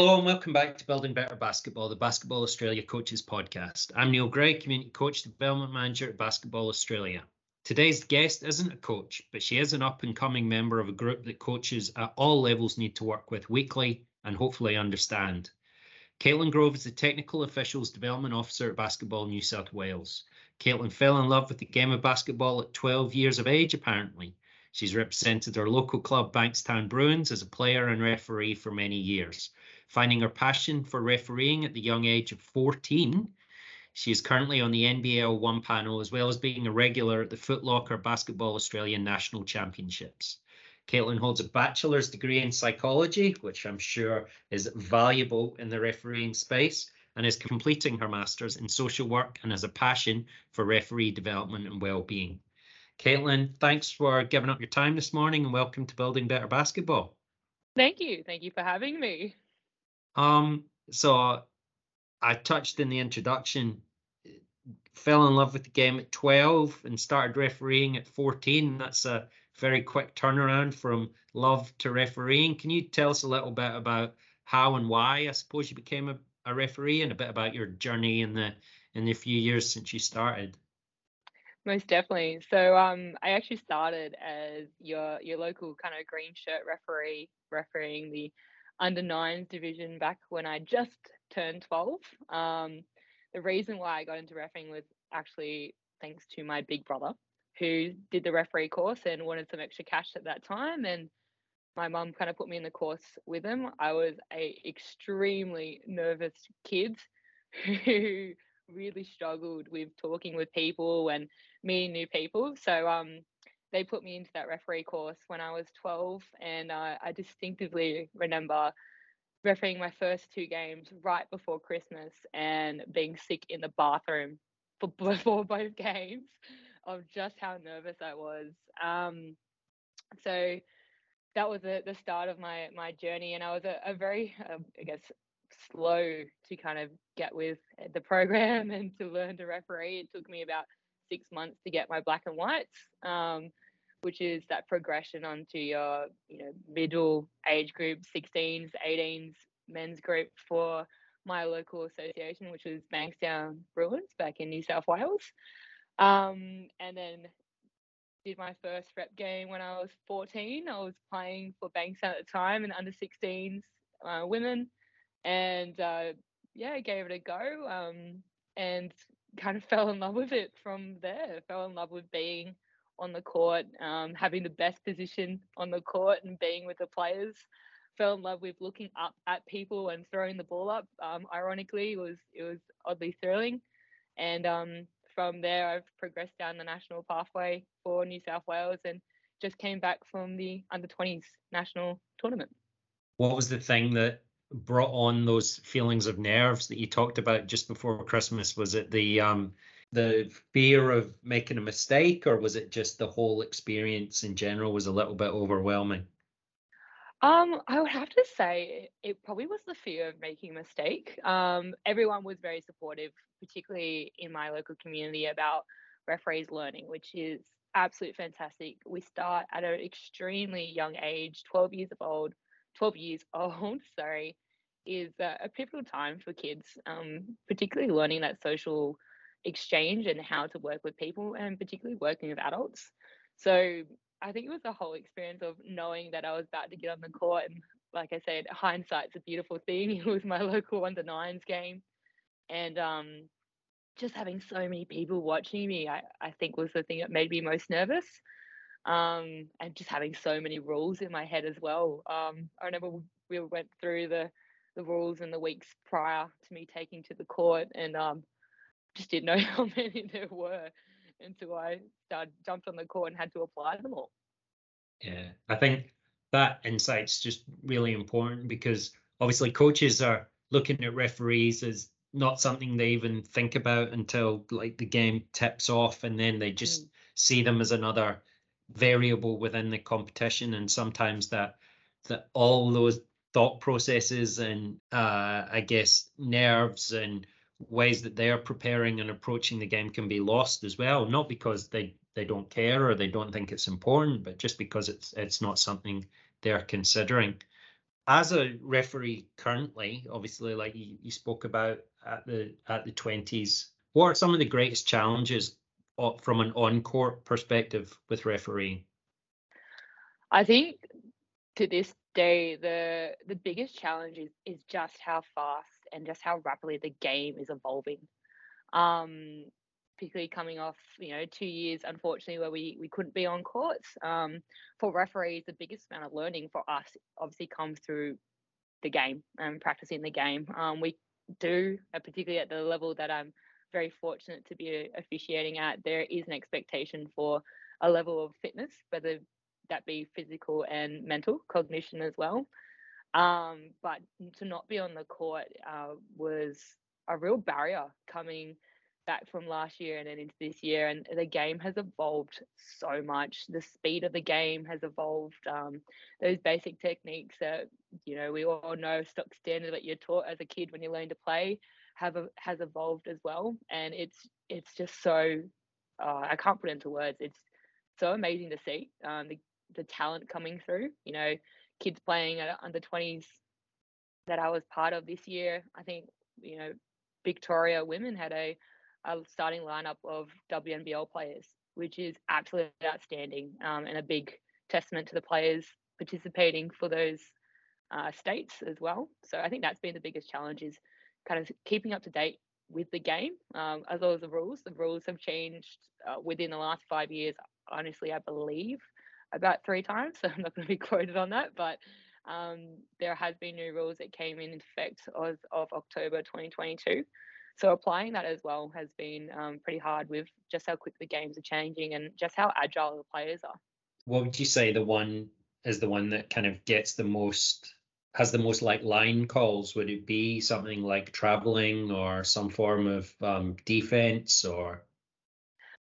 Hello and welcome back to Building Better Basketball, the Basketball Australia Coaches Podcast. I'm Neil Gray, Community Coach Development Manager at Basketball Australia. Today's guest isn't a coach, but she is an up and coming member of a group that coaches at all levels need to work with weekly and hopefully understand. Caitlin Grove is the Technical Officials Development Officer at Basketball New South Wales. Caitlin fell in love with the game of basketball at 12 years of age, apparently. She's represented her local club, Bankstown Bruins, as a player and referee for many years. Finding her passion for refereeing at the young age of 14, she is currently on the NBL One panel as well as being a regular at the Footlocker Basketball Australian National Championships. Caitlin holds a bachelor's degree in psychology, which I'm sure is valuable in the refereeing space, and is completing her master's in social work and has a passion for referee development and well-being. Caitlin, thanks for giving up your time this morning and welcome to Building Better Basketball. Thank you. Thank you for having me. Um, so I touched in the introduction, fell in love with the game at 12 and started refereeing at 14. That's a very quick turnaround from love to refereeing. Can you tell us a little bit about how and why I suppose you became a, a referee and a bit about your journey in the in the few years since you started? Most definitely. So um, I actually started as your your local kind of green shirt referee, refereeing the under nines division back when I just turned 12. Um, the reason why I got into refereeing was actually thanks to my big brother, who did the referee course and wanted some extra cash at that time. And my mum kind of put me in the course with him. I was a extremely nervous kid who really struggled with talking with people and meeting new people. So um, they put me into that referee course when I was 12, and uh, I distinctively remember refereeing my first two games right before Christmas and being sick in the bathroom for before both games of just how nervous I was. Um, so that was the, the start of my my journey, and I was a, a very, uh, I guess, slow to kind of get with the program and to learn to referee. It took me about six months to get my black and whites, um, which is that progression onto your you know middle age group, 16s, 18s men's group for my local association, which was Bankstown Bruins back in New South Wales. Um, and then did my first rep game when I was 14. I was playing for Bankstown at the time and under 16s uh, women, and uh, yeah, gave it a go. Um, and kind of fell in love with it from there. Fell in love with being on the court, um, having the best position on the court, and being with the players. Fell in love with looking up at people and throwing the ball up. Um, ironically, it was it was oddly thrilling, and um, from there I've progressed down the national pathway for New South Wales and just came back from the under 20s national tournament. What was the thing that brought on those feelings of nerves that you talked about just before Christmas? Was it the um, the fear of making a mistake, or was it just the whole experience in general was a little bit overwhelming? Um, I would have to say it probably was the fear of making a mistake. Um, everyone was very supportive, particularly in my local community, about referees learning, which is absolutely fantastic. We start at an extremely young age, 12 years of old, 12 years old, sorry, is a, pivotal time for kids, um, particularly learning that social exchange and how to work with people and particularly working with adults. So I think it was the whole experience of knowing that I was about to get on the court and like I said, hindsight's a beautiful thing. It was my local under nines game. And um, just having so many people watching me, I, I think was the thing that made me most nervous um, and just having so many rules in my head as well. Um, I remember we went through the the rules in the weeks prior to me taking to the court, and um, just didn't know how many there were until I started jumped on the court and had to apply them all. Yeah, I think that insight's just really important because obviously coaches are looking at referees as not something they even think about until like the game tips off and then they just mm. see them as another variable within the competition and sometimes that that all those thought processes and uh, I guess nerves and ways that they are preparing and approaching the game can be lost as well. Not because they they don't care or they don't think it's important, but just because it's it's not something they're considering. as a referee currently, obviously, like you, you spoke about at the at the twenties, what are some of the greatest challenges from an on-court perspective with refereeing? I think to this day, the the biggest challenge is is just how fast and just how rapidly the game is evolving. Um, particularly coming off, you know, two years, unfortunately, where we, we couldn't be on courts. Um, for referees, the biggest amount of learning for us obviously comes through the game and practicing the game. Um, we do, uh, particularly at the level that I'm very fortunate to be officiating at, there is an expectation for a level of fitness, whether that be physical and mental cognition as well. Um, but to not be on the court uh, was a real barrier coming back from last year and then into this year. And the game has evolved so much. The speed of the game has evolved. Um, those basic techniques that you know we all know stock standard that you're taught as a kid when you learn to play have has evolved as well. And it's it's just so uh, I can't put into words. It's so amazing to see um, the the talent coming through. You know, kids playing at under 20s that I was part of this year. I think you know Victoria women had a a starting lineup of WNBL players, which is absolutely outstanding um, and a big testament to the players participating for those uh, states as well. So I think that's been the biggest challenge is kind of keeping up to date with the game um, as well as the rules. The rules have changed uh, within the last five years. Honestly, I believe about three times. So I'm not going to be quoted on that, but um, there has been new rules that came in effect of, of October 2022. So applying that as well has been um, pretty hard with just how quick the games are changing and just how agile the players are. What would you say the one is the one that kind of gets the most has the most like line calls? Would it be something like traveling or some form of um, defense or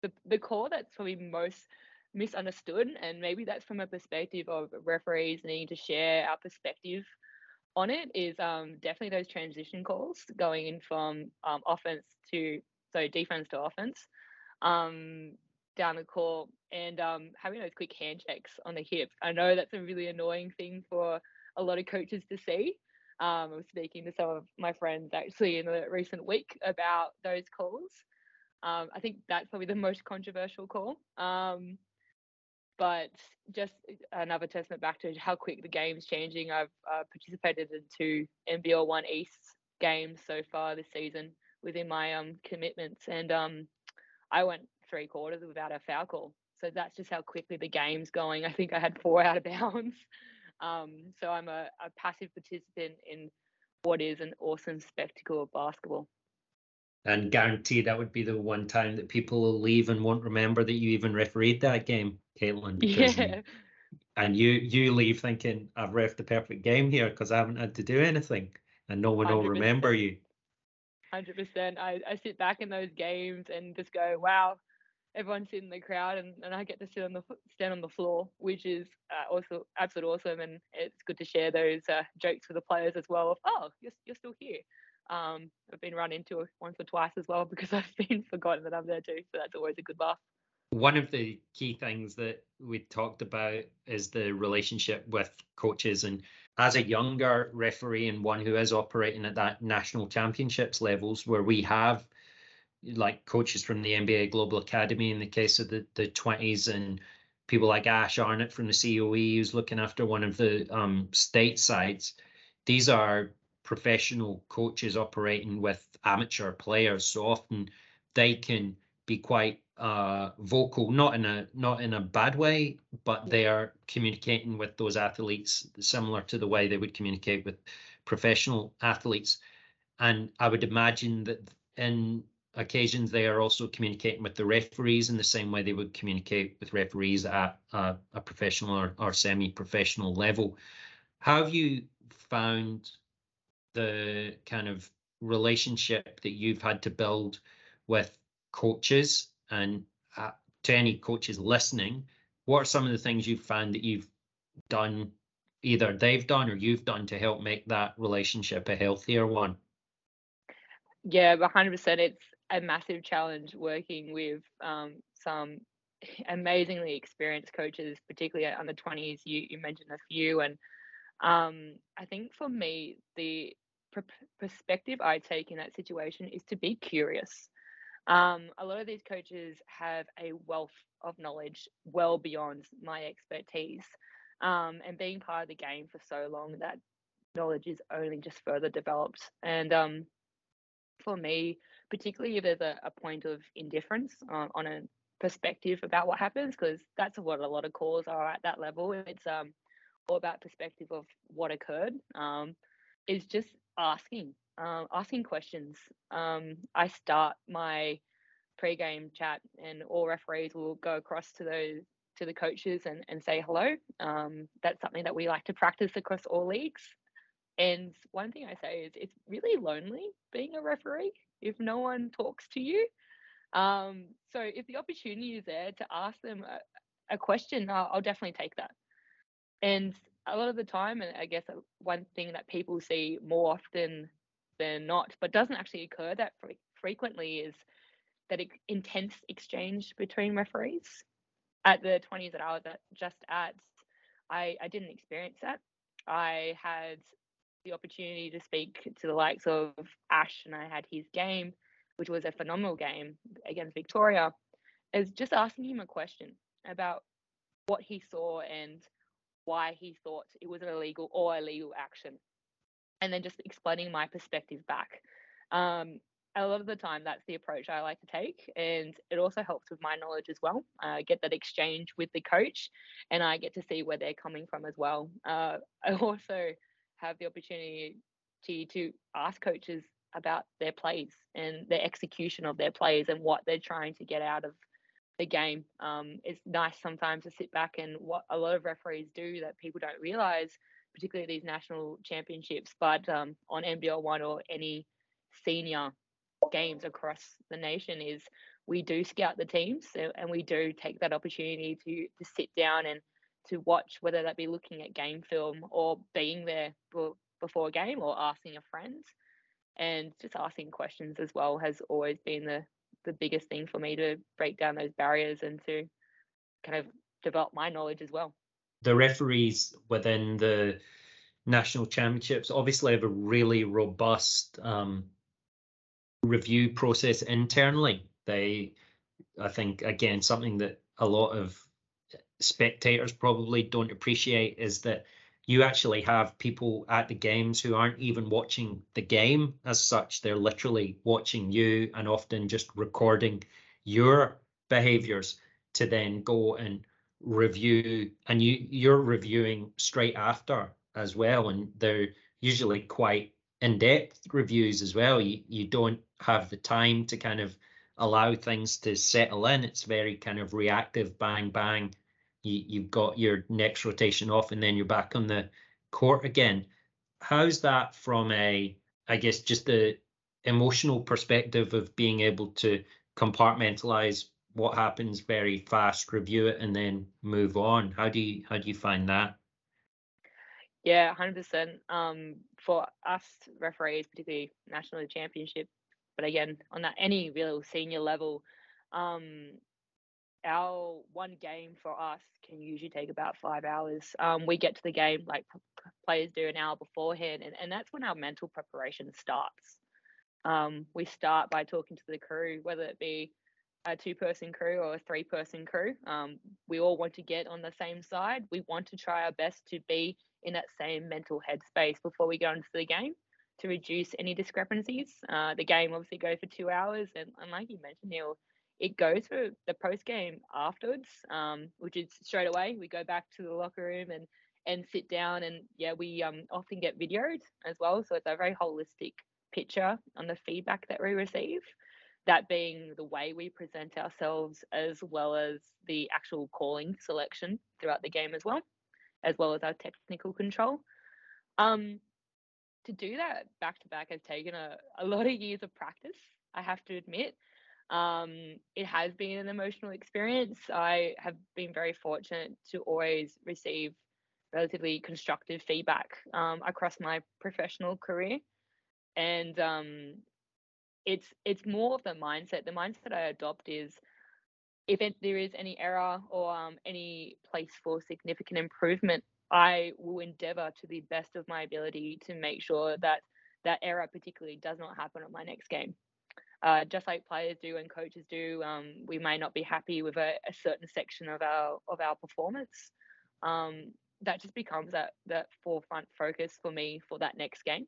the the call that's probably most misunderstood and maybe that's from a perspective of referees needing to share our perspective on it is um, definitely those transition calls going in from um, offense to so defense to offense um, down the court and um, having those quick hand checks on the hip. I know that's a really annoying thing for a lot of coaches to see. Um, I was speaking to some of my friends actually in the recent week about those calls. Um, I think that's probably the most controversial call. But just another testament back to how quick the game's changing. I've uh, participated in two NBL One East games so far this season within my um commitments, and um I went three quarters without a foul call. So that's just how quickly the game's going. I think I had four out of bounds. Um, so I'm a, a passive participant in what is an awesome spectacle of basketball and guarantee that would be the one time that people will leave and won't remember that you even refereed that game, Caitlin. Yeah. and you you leave thinking I've ref the perfect game here because I haven't had to do anything, and no one 100%. will remember you. Hundred percent. I I sit back in those games and just go, wow. Everyone's sitting in the crowd, and, and I get to sit on the stand on the floor, which is uh, also absolutely awesome. And it's good to share those uh, jokes with the players as well. Of oh, you're you're still here um, I've been run into once or twice as well because I've been forgotten that I'm there too. So that's always a good laugh. One of the key things that we talked about is the relationship with coaches. And as a younger referee and one who is operating at that national championships levels, where we have like coaches from the NBA Global Academy in the case of the, the 20s and people like Ash Arnott from the COE who's looking after one of the um, state sides. These are professional coaches operating with amateur players so often they can be quite uh, vocal not in a not in a bad way but they are communicating with those athletes similar to the way they would communicate with professional athletes. And i would imagine that in occasions they are also communicating with the referees in the same way they would communicate with referees at a, a professional or, or semi-professional level. How have you found the kind of relationship that you've had to build with coaches and uh, to any coaches listening what are some of the things you've found that you've done either they've done or you've done to help make that relationship a healthier one? Yeah 100% it's a massive challenge working with um, some amazingly experienced coaches particularly on the 20s you, you mentioned a few and Um, I think for me, the pr- perspective I take in that situation is to be curious. Um, a lot of these coaches have a wealth of knowledge well beyond my expertise. Um, and being part of the game for so long, that knowledge is only just further developed. And um, for me, particularly if there's a, a point of indifference on, on a perspective about what happens, because that's what a lot of calls are at that level. It's um, all about perspective of what occurred. Um, is just asking, um, asking questions. Um, I start my pre-game chat, and all referees will go across to those to the coaches and, and say hello. Um, that's something that we like to practice across all leagues. And one thing I say is it's really lonely being a referee if no one talks to you. Um, so if the opportunity is there to ask them a, a question, I'll, I'll, definitely take that. And a lot of the time, and I guess one thing that people see more often than not, but doesn't actually occur that frequently, is that intense exchange between referees. At the 20s that I was at, just at, I, I didn't experience that. I had the opportunity to speak to the likes of Ash, and I had his game, which was a phenomenal game against Victoria, is just asking him a question about what he saw and why he thought it was an illegal or illegal action, and then just explaining my perspective back. Um, a lot of the time, that's the approach I like to take, and it also helps with my knowledge as well. I get that exchange with the coach, and I get to see where they're coming from as well. Uh, I also have the opportunity to, ask coaches about their plays and their execution of their plays and what they're trying to get out of the game. Um, it's nice sometimes to sit back and what a lot of referees do that people don't realize, particularly these national championships, but um, on NBL one or any senior games across the nation is we do scout the teams and we do take that opportunity to to sit down and to watch, whether that be looking at game film or being there before a game or asking a friend. And just asking questions as well has always been the, the biggest thing for me to break down those barriers and to kind of develop my knowledge as well. The referees within the national championships obviously have a really robust um, review process internally. They, I think, again, something that a lot of spectators probably don't appreciate is that you actually have people at the games who aren't even watching the game as such. They're literally watching you and often just recording your behaviors to then go and review and you you're reviewing straight after as well and they're usually quite in-depth reviews as well. You, you don't have the time to kind of allow things to settle in. It's very kind of reactive bang bang. You, you've got your next rotation off and then you're back on the court again. How's that from a, I guess, just the emotional perspective of being able to compartmentalize what happens very fast, review it, and then move on? How do you how do you find that? Yeah, hundred percent. Um, for us referees, particularly national championship, but again on that any real senior level, um, our one game for us can usually take about five hours. Um, we get to the game like players do an hour beforehand, and, and that's when our mental preparation starts. Um, we start by talking to the crew, whether it be a two person crew or a three person crew. Um, we all want to get on the same side. We want to try our best to be in that same mental headspace before we go into the game to reduce any discrepancies. Uh, the game obviously goes for two hours, and, and like you mentioned, Neil, it goes for the post game afterwards, um, which is straight away. We go back to the locker room and and sit down, and yeah, we um, often get videoed as well. So it's a very holistic picture on the feedback that we receive. That being the way we present ourselves, as well as the actual calling selection throughout the game as well, as well as our technical control. Um, to do that back to back has taken a, a lot of years of practice, I have to admit. Um, it has been an emotional experience. I have been very fortunate to always receive relatively constructive feedback um, across my professional career, and um, it's it's more of the mindset. The mindset I adopt is if it, there is any error or um, any place for significant improvement, I will endeavor to the best of my ability to make sure that that error particularly does not happen on my next game. Uh, just like players do and coaches do, um, we may not be happy with a, a, certain section of our of our performance. Um, that just becomes that that forefront focus for me for that next game.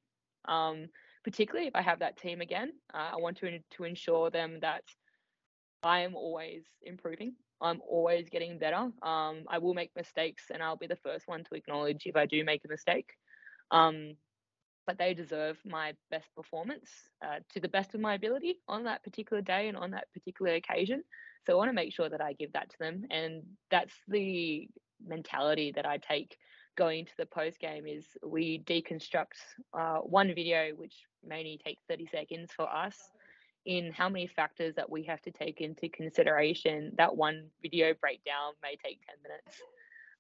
Um, particularly if I have that team again, uh, I want to to ensure them that I am always improving. I'm always getting better. Um, I will make mistakes, and I'll be the first one to acknowledge if I do make a mistake. Um, but they deserve my best performance uh, to the best of my ability on that particular day and on that particular occasion. So I want to make sure that I give that to them, and that's the mentality that I take going to the post game. Is we deconstruct uh, one video, which may only take 30 seconds for us, in how many factors that we have to take into consideration. That one video breakdown may take 10 minutes.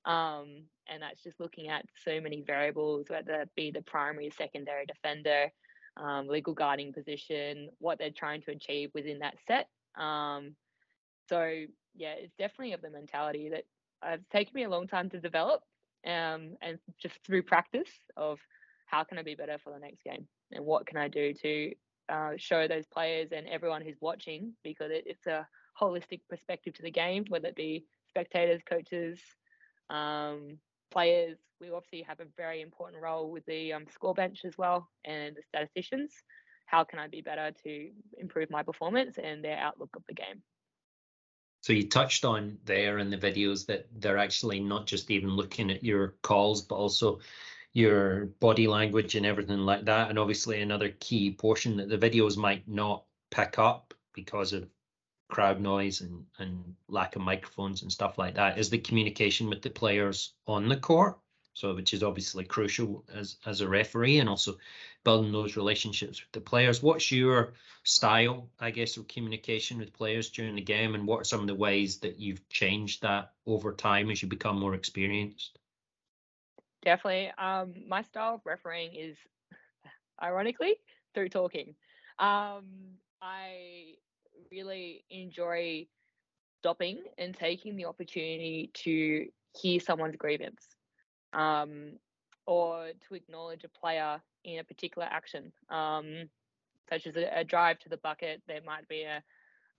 Um, and that's just looking at so many variables, whether it be the primary, secondary defender, um, legal guarding position, what they're trying to achieve within that set. Um, so yeah, it's definitely of the mentality that it's taken me a long time to develop, um, and just through practice of how can I be better for the next game and what can I do to uh, show those players and everyone who's watching because it, it's a holistic perspective to the game, whether it be spectators, coaches, um, players. We obviously have a very important role with the um, score bench as well and the statisticians. How can I be better to improve my performance and their outlook of the game? So you touched on there in the videos that they're actually not just even looking at your calls, but also your body language and everything like that. And obviously another key portion that the videos might not pick up because of crowd noise and, and lack of microphones and stuff like that is the communication with the players on the court. So, which is obviously crucial as as a referee, and also building those relationships with the players. What's your style, I guess, of communication with players during the game, and what are some of the ways that you've changed that over time as you become more experienced? Definitely. Um, my style of refereeing is, ironically, through talking. Um, I really enjoy stopping and taking the opportunity to hear someone's grievance um, or to acknowledge a player in a particular action, um, such as a, a, drive to the bucket. There might be a,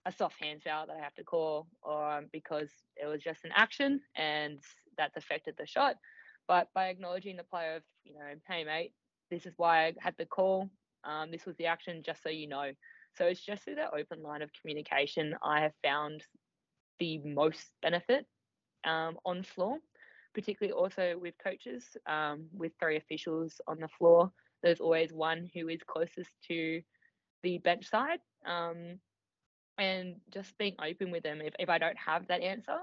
a soft hand foul that I have to call, or um, because it was just an action and that's affected the shot. But by acknowledging the player of, you know, hey mate, this is why I had the call. Um, this was the action, just so you know. So it's just through that open line of communication I have found the most benefit um, on floor, particularly also with coaches, um, with three officials on the floor. There's always one who is closest to the bench side. Um, and just being open with them. If, if I don't have that answer,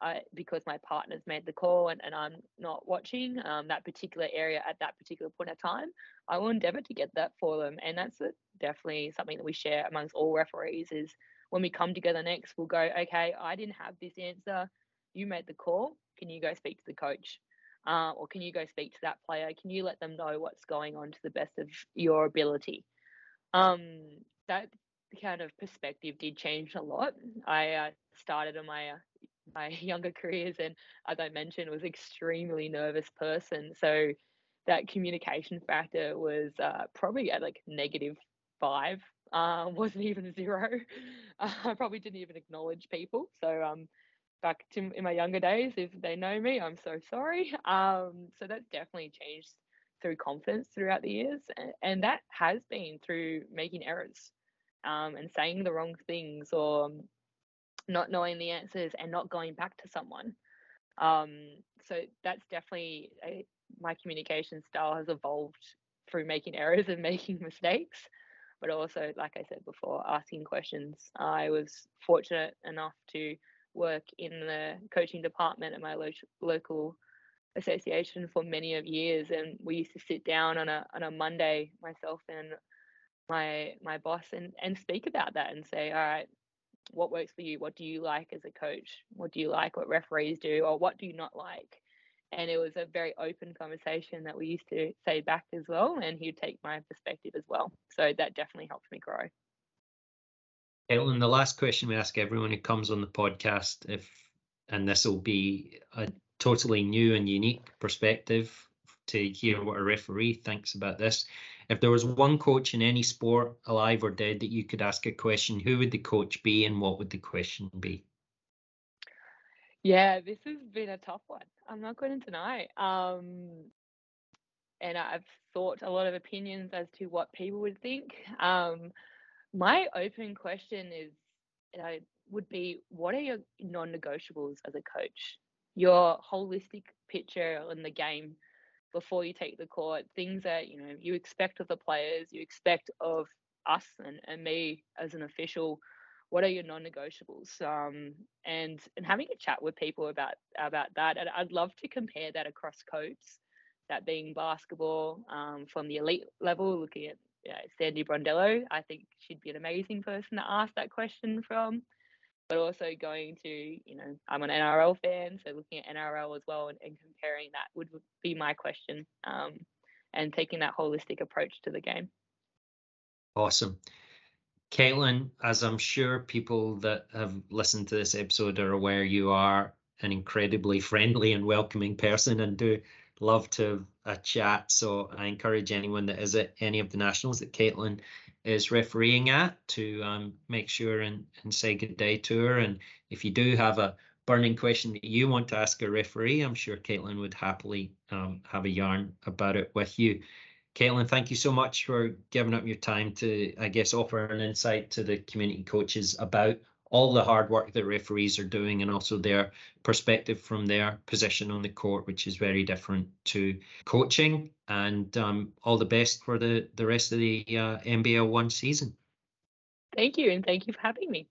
I, because my partner's made the call and, and I'm not watching um, that particular area at that particular point of time, I will endeavour to get that for them. And that's definitely something that we share amongst all referees is when we come together next, we'll go, okay, I didn't have this answer. You made the call. Can you go speak to the coach? Uh, or can you go speak to that player? Can you let them know what's going on to the best of your ability? Um, that kind of perspective did change a lot. I uh, started on my uh, my younger careers and as i mentioned was extremely nervous person so that communication factor was uh, probably at like negative five uh, wasn't even zero i probably didn't even acknowledge people so um back to in my younger days if they know me i'm so sorry um so that's definitely changed through confidence throughout the years and, and that has been through making errors um, and saying the wrong things or not knowing the answers and not going back to someone. Um, so that's definitely a, my communication style has evolved through making errors and making mistakes, but also, like I said before, asking questions. I was fortunate enough to work in the coaching department at my lo- local association for many of years, and we used to sit down on a on a Monday, myself and my my boss, and and speak about that and say, all right, what works for you? What do you like as a coach? What do you like? What referees do? Or what do you not like? And it was a very open conversation that we used to say back as well and he'd take my perspective as well. So that definitely helped me grow Ellen, the last question we ask everyone who comes on the podcast if and this will be a totally new and unique perspective to hear what a referee thinks about this. If there was one coach in any sport, alive or dead, that you could ask a question, who would the coach be and what would the question be? Yeah, this has been a tough one. I'm not going to deny. Um, and I've thought a lot of opinions as to what people would think. Um, my open question is, uh, would be, what are your non-negotiables as a coach? Your holistic picture in the game before you take the court, things that you know you expect of the players, you expect of us and, and me as an official. What are your non-negotiables? Um, and and having a chat with people about about that. And I'd love to compare that across codes, that being basketball um, from the elite level, looking at know, Sandy Brondello. I think she'd be an amazing person to ask that question from but also going to, you know, I'm an NRL fan, so looking at NRL as well and, and comparing that would be my question um, and taking that holistic approach to the game. Awesome. Caitlin, as I'm sure people that have listened to this episode are aware, you are an incredibly friendly and welcoming person and do love to a chat. So I encourage anyone that is at any of the nationals that Caitlin is refereeing at to um, make sure and, and say good day to her. And if you do have a burning question that you want to ask a referee, I'm sure Caitlin would happily um, have a yarn about it with you. Caitlin, thank you so much for giving up your time to, I guess, offer an insight to the community coaches about all the hard work that referees are doing and also their perspective from their position on the court, which is very different to coaching. And um, all the best for the, the rest of the uh, NBL one season. Thank you. And thank you for having me.